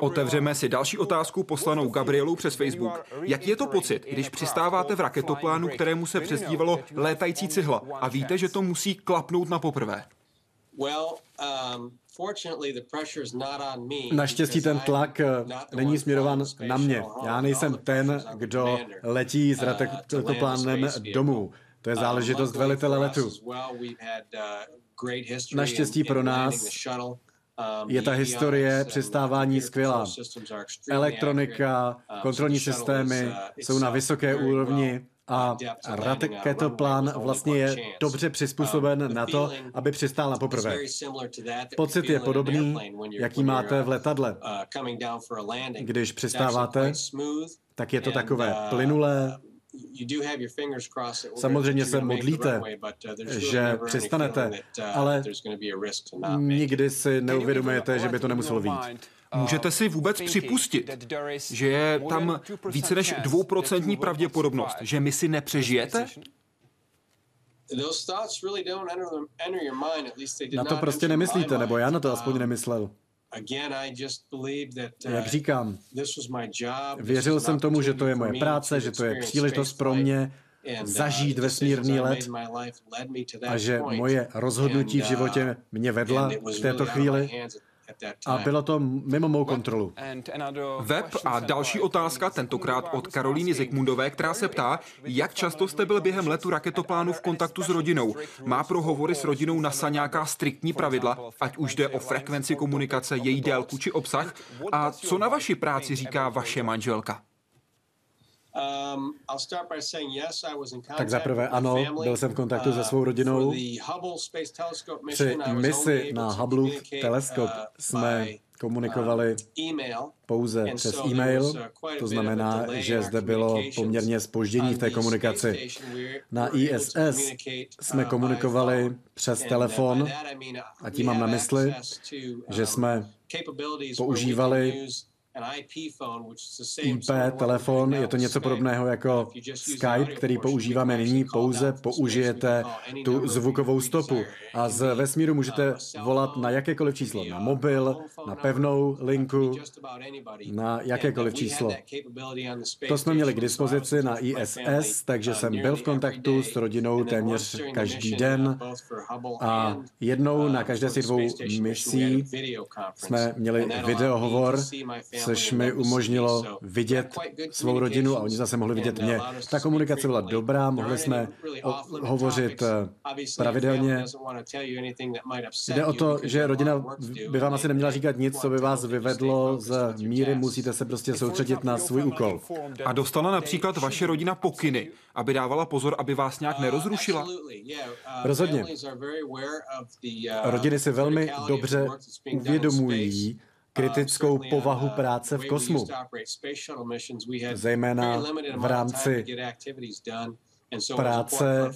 Otevřeme si další otázku poslanou Gabrielou přes Facebook. Jak je to pocit, když přistáváte v raketoplánu, kterému se přezdívalo létající cihla? a víte, že to musí klapnout na poprvé? Um, Naštěstí ten tlak eh, není směrován na mě. Já nejsem ten, kdo letí s raketoplánem domů. To je um, záležitost velitele letu. Uh, Naštěstí pro nás je ta historie přistávání skvělá. Elektronika, kontrolní systémy jsou na vysoké úrovni a raketoplán vlastně je dobře přizpůsoben na to, aby přistál na poprvé. Pocit je podobný, jaký máte v letadle. Když přistáváte, tak je to takové plynulé, Samozřejmě se modlíte, že přistanete, ale nikdy si neuvědomujete, že by to nemuselo být. Můžete si vůbec připustit, že je tam více než dvouprocentní pravděpodobnost, že my si nepřežijete? Na to prostě nemyslíte, nebo já na to aspoň nemyslel. Jak uh, říkám, věřil jsem tomu, že to je moje práce, že to je příležitost pro mě uh, zažít vesmírný let a že moje rozhodnutí v uh, životě mě vedla v této chvíli a bylo to mimo mou kontrolu. Web a další otázka, tentokrát od Karolíny Zikmundové, která se ptá, jak často jste byl během letu raketoplánu v kontaktu s rodinou. Má pro hovory s rodinou NASA nějaká striktní pravidla, ať už jde o frekvenci komunikace, její délku či obsah? A co na vaši práci říká vaše manželka? Um, tak zaprvé ano, byl jsem v kontaktu se uh, svou rodinou. Při misi na Hubble teleskop uh, jsme komunikovali uh, pouze přes e-mail, to znamená, že zde bylo poměrně spoždění v té komunikaci. Na ISS jsme komunikovali přes telefon. a tím mám na mysli, že jsme používali IP telefon je to něco podobného jako Skype, který používáme nyní, pouze použijete tu zvukovou stopu a z vesmíru můžete uh, volat na jakékoliv číslo, na mobil, na pevnou linku, na jakékoliv číslo. To jsme měli k dispozici na ISS, takže uh, jsem byl v kontaktu s rodinou téměř každý den a jednou na uh, každé si dvou misí jsme měli videohovor což mi umožnilo vidět svou rodinu a oni zase mohli vidět mě. Ta komunikace byla dobrá, mohli jsme hovořit eh, pravidelně. Jde o to, že rodina by vám asi neměla říkat nic, co by vás vyvedlo z míry, musíte se prostě soustředit na svůj úkol. A dostala například vaše rodina pokyny, aby dávala pozor, aby vás nějak nerozrušila? Rozhodně. Rodiny si velmi dobře uvědomují, kritickou povahu práce v kosmu, zejména v rámci práce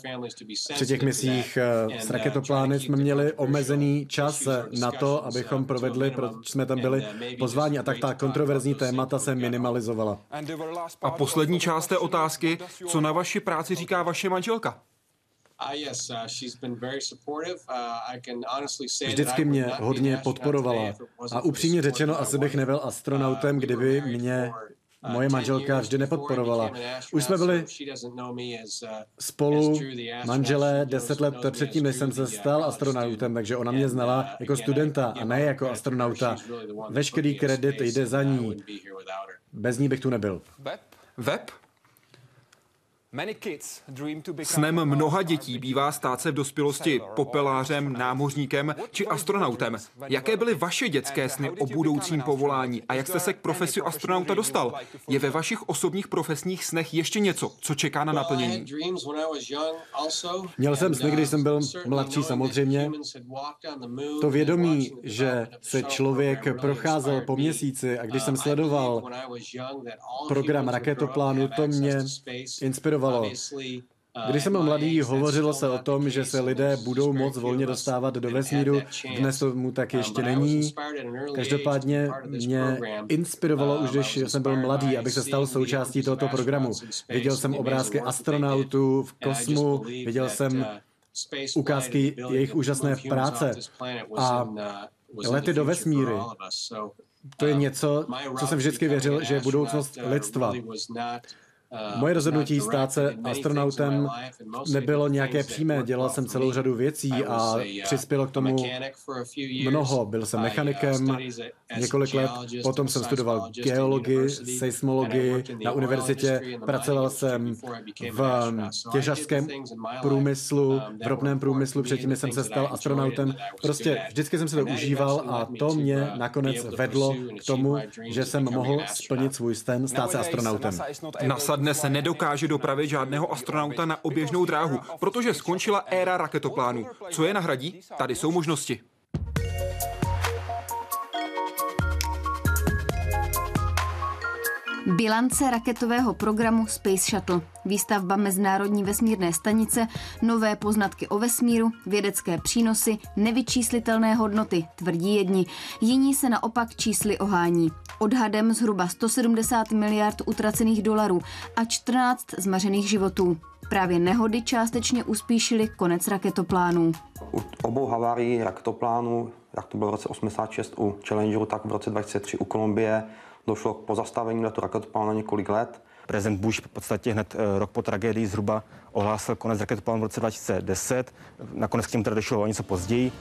při těch misích eh, s raketoplány jsme měli omezený čas na to, abychom provedli, proč jsme tam byli pozváni a tak ta kontroverzní témata se minimalizovala. A poslední část té otázky, co na vaši práci říká vaše manželka? Vždycky mě hodně podporovala a upřímně řečeno, asi bych nebyl astronautem, uh, kdyby mě uh, moje manželka vždy nepodporovala. Už jsme byli uh, spolu manželé deset let předtím, než jsem se stal astronautem, takže ona mě znala jako studenta a ne jako astronauta. Veškerý kredit jde za ní. Bez ní bych tu nebyl. Web? Web? Snem mnoha dětí bývá stát se v dospělosti popelářem, námořníkem či astronautem. Jaké byly vaše dětské sny o budoucím povolání a jak jste se k profesi astronauta dostal? Je ve vašich osobních profesních snech ještě něco, co čeká na naplnění? Měl jsem sny, když jsem byl mladší samozřejmě. To vědomí, že se člověk procházel po měsíci a když jsem sledoval program raketoplánu, to mě inspirovalo inspirovalo. Když jsem byl mladý, hovořilo se o tom, že se lidé budou moc volně dostávat do vesmíru. Dnes tomu tak ještě není. Každopádně mě inspirovalo už, když jsem byl mladý, abych se stal součástí tohoto programu. Viděl jsem obrázky astronautů v kosmu, viděl jsem ukázky jejich úžasné práce a lety do vesmíru. To je něco, co jsem vždycky věřil, že je budoucnost lidstva. Moje rozhodnutí stát se astronautem nebylo nějaké přímé. Dělal jsem celou řadu věcí a přispělo k tomu mnoho. Byl jsem mechanikem několik let, potom jsem studoval geologii, seismologii na univerzitě, pracoval jsem v těžařském průmyslu, v ropném průmyslu, předtím jsem se stal astronautem. Prostě vždycky jsem se to užíval a to mě nakonec vedlo k tomu, že jsem mohl splnit svůj sen, stát se astronautem. NASA dnes se nedokáže dopravit žádného astronauta na oběžnou dráhu, protože skončila éra raketoplánu. Co je nahradí? Tady jsou možnosti. Bilance raketového programu Space Shuttle, výstavba Mezinárodní vesmírné stanice, nové poznatky o vesmíru, vědecké přínosy, nevyčíslitelné hodnoty, tvrdí jedni. Jiní se naopak čísly ohání. Odhadem zhruba 170 miliard utracených dolarů a 14 zmařených životů. Právě nehody částečně uspíšily konec raketoplánů. U obou havárií raketoplánů, jak to bylo v roce 86 u Challengeru, tak v roce 2003 u Kolumbie, došlo k pozastavení letu raketoplánu na několik let. Prezident Bush v podstatě hned eh, rok po tragédii zhruba ohlásil konec raketoplánu v roce 2010. Nakonec k němu teda došlo o něco později.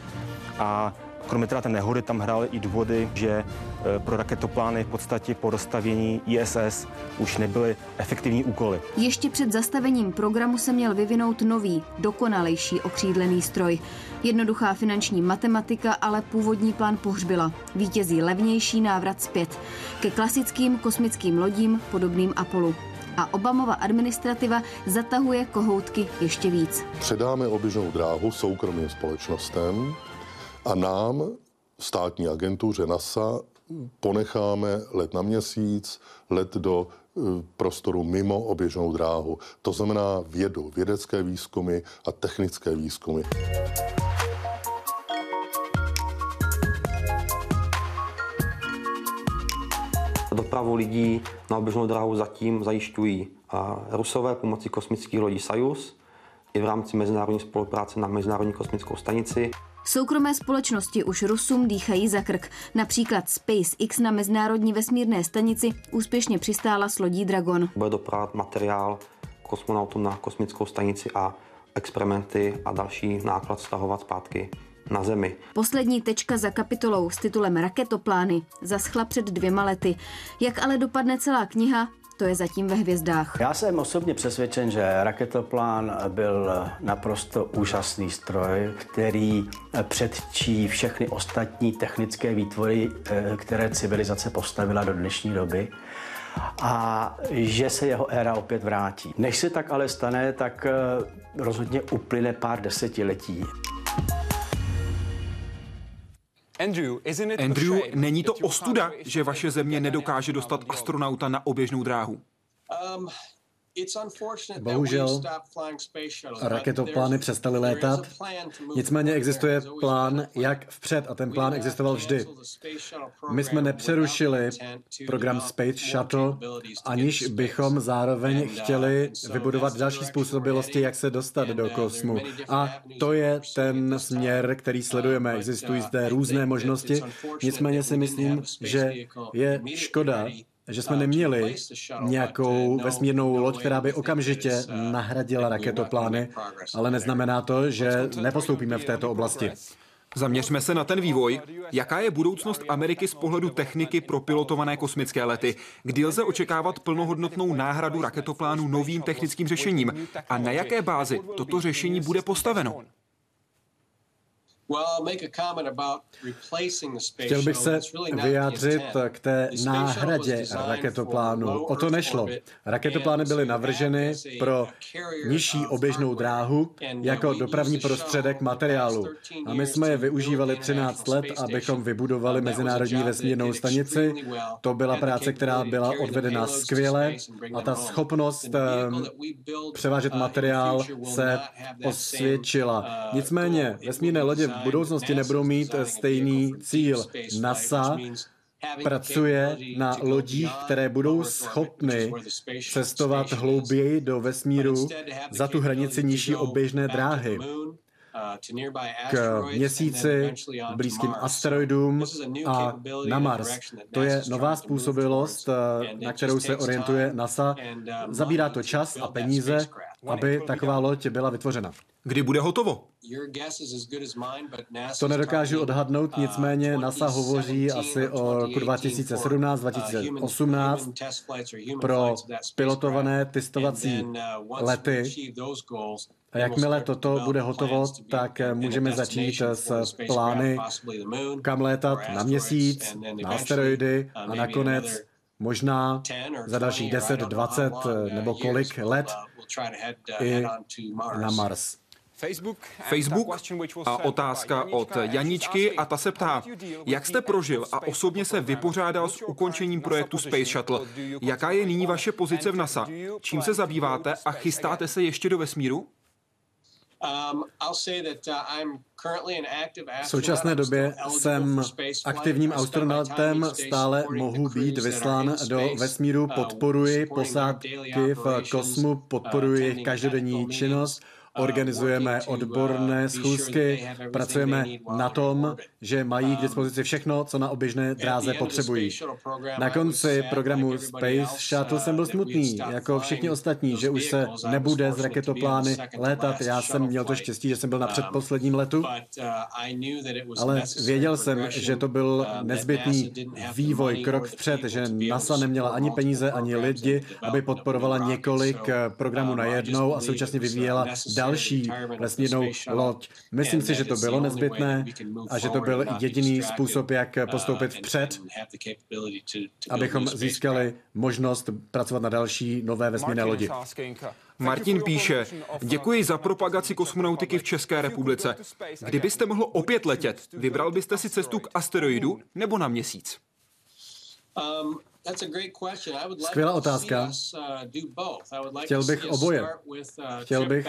A Kromě teda té nehody tam hrály i důvody, že e, pro raketoplány v podstatě po dostavění ISS už nebyly efektivní úkoly. Ještě před zastavením programu se měl vyvinout nový, dokonalejší okřídlený stroj. Jednoduchá finanční matematika ale původní plán pohřbila. Vítězí levnější návrat zpět ke klasickým kosmickým lodím podobným Apollo a Obamova administrativa zatahuje kohoutky ještě víc. Předáme oběžnou dráhu soukromým společnostem, a nám, státní agentuře NASA, ponecháme let na měsíc, let do e, prostoru mimo oběžnou dráhu. To znamená vědu, vědecké výzkumy a technické výzkumy. Dopravu lidí na oběžnou dráhu zatím zajišťují Rusové pomocí kosmických lodí Soyuz i v rámci mezinárodní spolupráce na Mezinárodní kosmickou stanici. Soukromé společnosti už Rusům dýchají za krk. Například SpaceX na Mezinárodní vesmírné stanici úspěšně přistála s lodí Dragon. Bude dopravovat materiál kosmonautům na kosmickou stanici a experimenty a další náklad stahovat zpátky na Zemi. Poslední tečka za kapitolou s titulem Raketoplány zaschla před dvěma lety. Jak ale dopadne celá kniha, to je zatím ve hvězdách. Já jsem osobně přesvědčen, že raketoplán byl naprosto úžasný stroj, který předčí všechny ostatní technické výtvory, eh, které civilizace postavila do dnešní doby a že se jeho éra opět vrátí. Než se tak ale stane, tak eh, rozhodně uplyne pár desetiletí. Andrew, není to ostuda, že vaše země nedokáže dostat astronauta na oběžnou dráhu? Bohužel raketoplány přestaly létat, nicméně existuje plán, jak vpřed a ten plán existoval vždy. My jsme nepřerušili program Space Shuttle, aniž bychom zároveň chtěli vybudovat další způsobilosti, jak se dostat do kosmu. A to je ten směr, který sledujeme. Existují zde různé možnosti, nicméně si myslím, že je škoda, že jsme neměli nějakou vesmírnou loď, která by okamžitě nahradila raketoplány, ale neznamená to, že nepostoupíme v této oblasti. Zaměřme se na ten vývoj. Jaká je budoucnost Ameriky z pohledu techniky pro pilotované kosmické lety? Kdy lze očekávat plnohodnotnou náhradu raketoplánu novým technickým řešením? A na jaké bázi toto řešení bude postaveno? Chtěl bych se vyjádřit k té náhradě raketoplánu. O to nešlo. Raketoplány byly navrženy pro nižší oběžnou dráhu jako dopravní prostředek materiálu. A my jsme je využívali 13 let, abychom vybudovali Mezinárodní vesmírnou stanici. To byla práce, která byla odvedena skvěle a ta schopnost ehm, převážet materiál se osvědčila. Nicméně vesmírné lodě v budoucnosti nebudou mít stejný cíl. NASA pracuje na lodích, které budou schopny cestovat hlouběji do vesmíru za tu hranici nižší oběžné dráhy k měsíci, blízkým asteroidům a na Mars. To je nová způsobilost, na kterou se orientuje NASA. Zabírá to čas a peníze, aby taková loď byla vytvořena. Kdy bude hotovo? To nedokážu odhadnout, nicméně NASA hovoří asi o roku 2017-2018 pro pilotované testovací lety. A jakmile toto bude hotovo, tak můžeme začít s plány, kam létat na měsíc, na asteroidy a nakonec možná za dalších 10, 20 nebo kolik let i na Mars. Facebook, Facebook a otázka od Janičky. A ta se ptá, jak jste prožil a osobně se vypořádal s ukončením projektu Space Shuttle? Jaká je nyní vaše pozice v NASA? Čím se zabýváte a chystáte se ještě do vesmíru? Um, v současné době jsem aktivním astronautem, stále mohu být vyslán do vesmíru, podporuji posádky v kosmu, podporuji jejich každodenní činnost, organizujeme odborné schůzky, pracujeme na tom, že mají k dispozici všechno, co na oběžné dráze potřebují. Na konci programu Space Shuttle jsem byl smutný, jako všichni ostatní, že už se nebude z raketoplány létat. Já jsem měl to štěstí, že jsem byl na předposledním letu, ale věděl jsem, že to byl nezbytný vývoj, krok vpřed, že NASA neměla ani peníze, ani lidi, aby podporovala několik programů na jednou a současně vyvíjela další vesmírnou loď. Myslím si, že to bylo nezbytné a že to byl jediný způsob, jak postoupit vpřed, abychom získali možnost pracovat na další nové vesmírné lodi. Martin píše, děkuji za propagaci kosmonautiky v České republice. Kdybyste mohl opět letět, vybral byste si cestu k asteroidu nebo na měsíc? Um, Skvělá otázka. Uh, Chtěl bych oboje. Uh, Chtěl bych,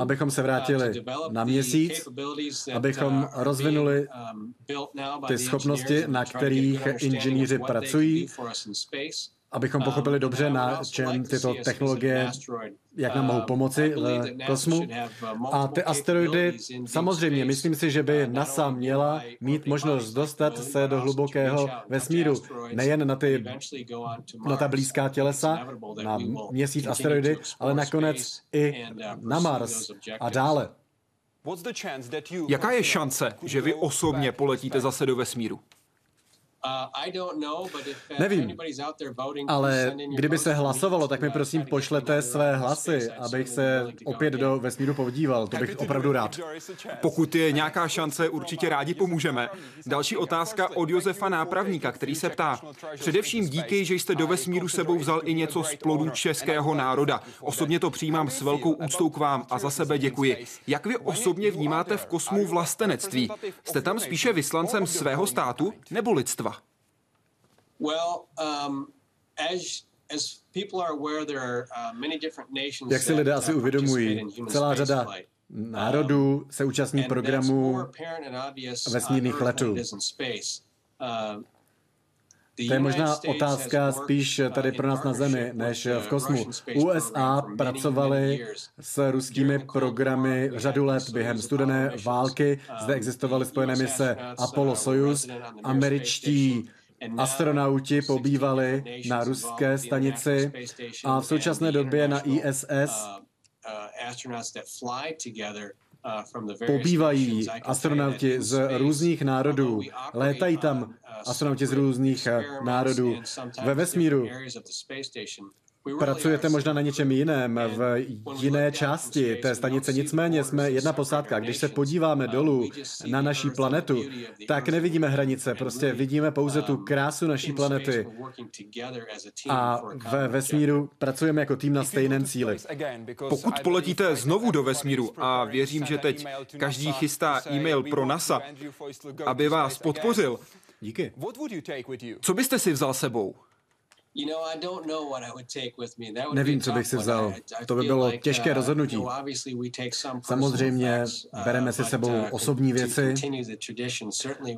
abychom se uh, vrátili na měsíc, abychom rozvinuli um, ty schopnosti, na kterých inženýři pracují, abychom pochopili um, dobře, na čem tyto technologie, jak nám mohou pomoci v kosmu. A ty asteroidy, samozřejmě, myslím si, že by NASA měla mít možnost dostat se do hlubokého vesmíru, nejen na, ty, na ta blízká tělesa, na měsíc asteroidy, ale nakonec i na Mars a dále. Jaká je šance, že vy osobně poletíte zase do vesmíru? Uh, uh, Nevím, ale kdyby se hlasovalo, tak mi prosím pošlete své hlasy, abych se opět do vesmíru podíval. To bych opravdu rád. Pokud je nějaká šance, určitě rádi pomůžeme. Další otázka od Josefa Nápravníka, který se ptá. Především díky, že jste do vesmíru sebou vzal i něco z plodů českého národa. Osobně to přijímám s velkou úctou k vám a za sebe děkuji. Jak vy osobně vnímáte v kosmu vlastenectví? Jste tam spíše vyslancem svého státu nebo lidstva? Um, Jak si lidé asi uvědomují, celá řada národů um, se účastní programů vesmírných letů. Uh, to je možná otázka spíš tady pro nás na Zemi, než v kosmu. USA pracovali s ruskými programy řadu let během studené války. Zde existovaly spojené mise Apollo-Soyuz. Američtí Astronauti pobývali na ruské stanici a v současné době na ISS pobývají astronauti z různých národů. Létají tam astronauti z různých národů ve vesmíru. Pracujete možná na něčem jiném, v jiné části té stanice, nicméně jsme jedna posádka. Když se podíváme dolů na naší planetu, tak nevidíme hranice, prostě vidíme pouze tu krásu naší planety. A ve vesmíru pracujeme jako tým na stejném cíli. Pokud poletíte znovu do vesmíru a věřím, že teď každý chystá e-mail pro NASA, aby vás podpořil, Díky. Co byste si vzal sebou? Nevím, co bych si vzal. To by bylo těžké uh, rozhodnutí. Samozřejmě uh, bereme si sebou osobní věci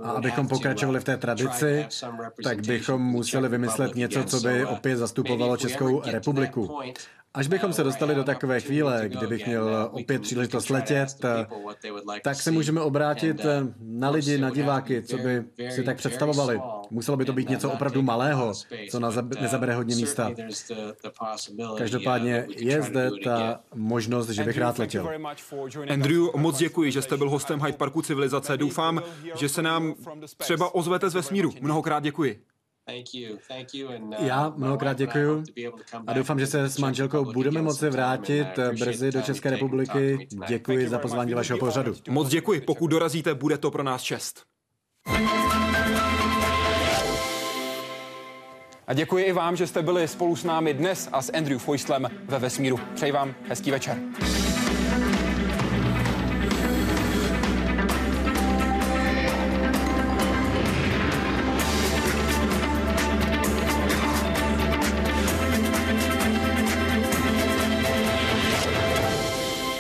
a abychom pokračovali v té tradici, tak bychom museli vymyslet něco, co by uh, opět zastupovalo Českou republiku. Až bychom se dostali do takové chvíle, kdybych měl opět příležitost letět, tak se můžeme obrátit na lidi, na diváky, co by si tak představovali. Muselo by to být něco opravdu malého, co nezabere hodně místa. Každopádně je zde ta možnost, že bych rád letěl. Andrew, moc děkuji, že jste byl hostem Hyde Parku Civilizace. Doufám, že se nám třeba ozvete z vesmíru. Mnohokrát děkuji. Uh, Já mnohokrát děkuji a doufám, že se s manželkou budeme moci vrátit brzy do České republiky. Děkuji za pozvání vašeho pořadu. Moc děkuji. Pokud dorazíte, bude to pro nás čest. A děkuji i vám, že jste byli spolu s námi dnes a s Andrew Foistlem ve vesmíru. Přeji vám hezký večer.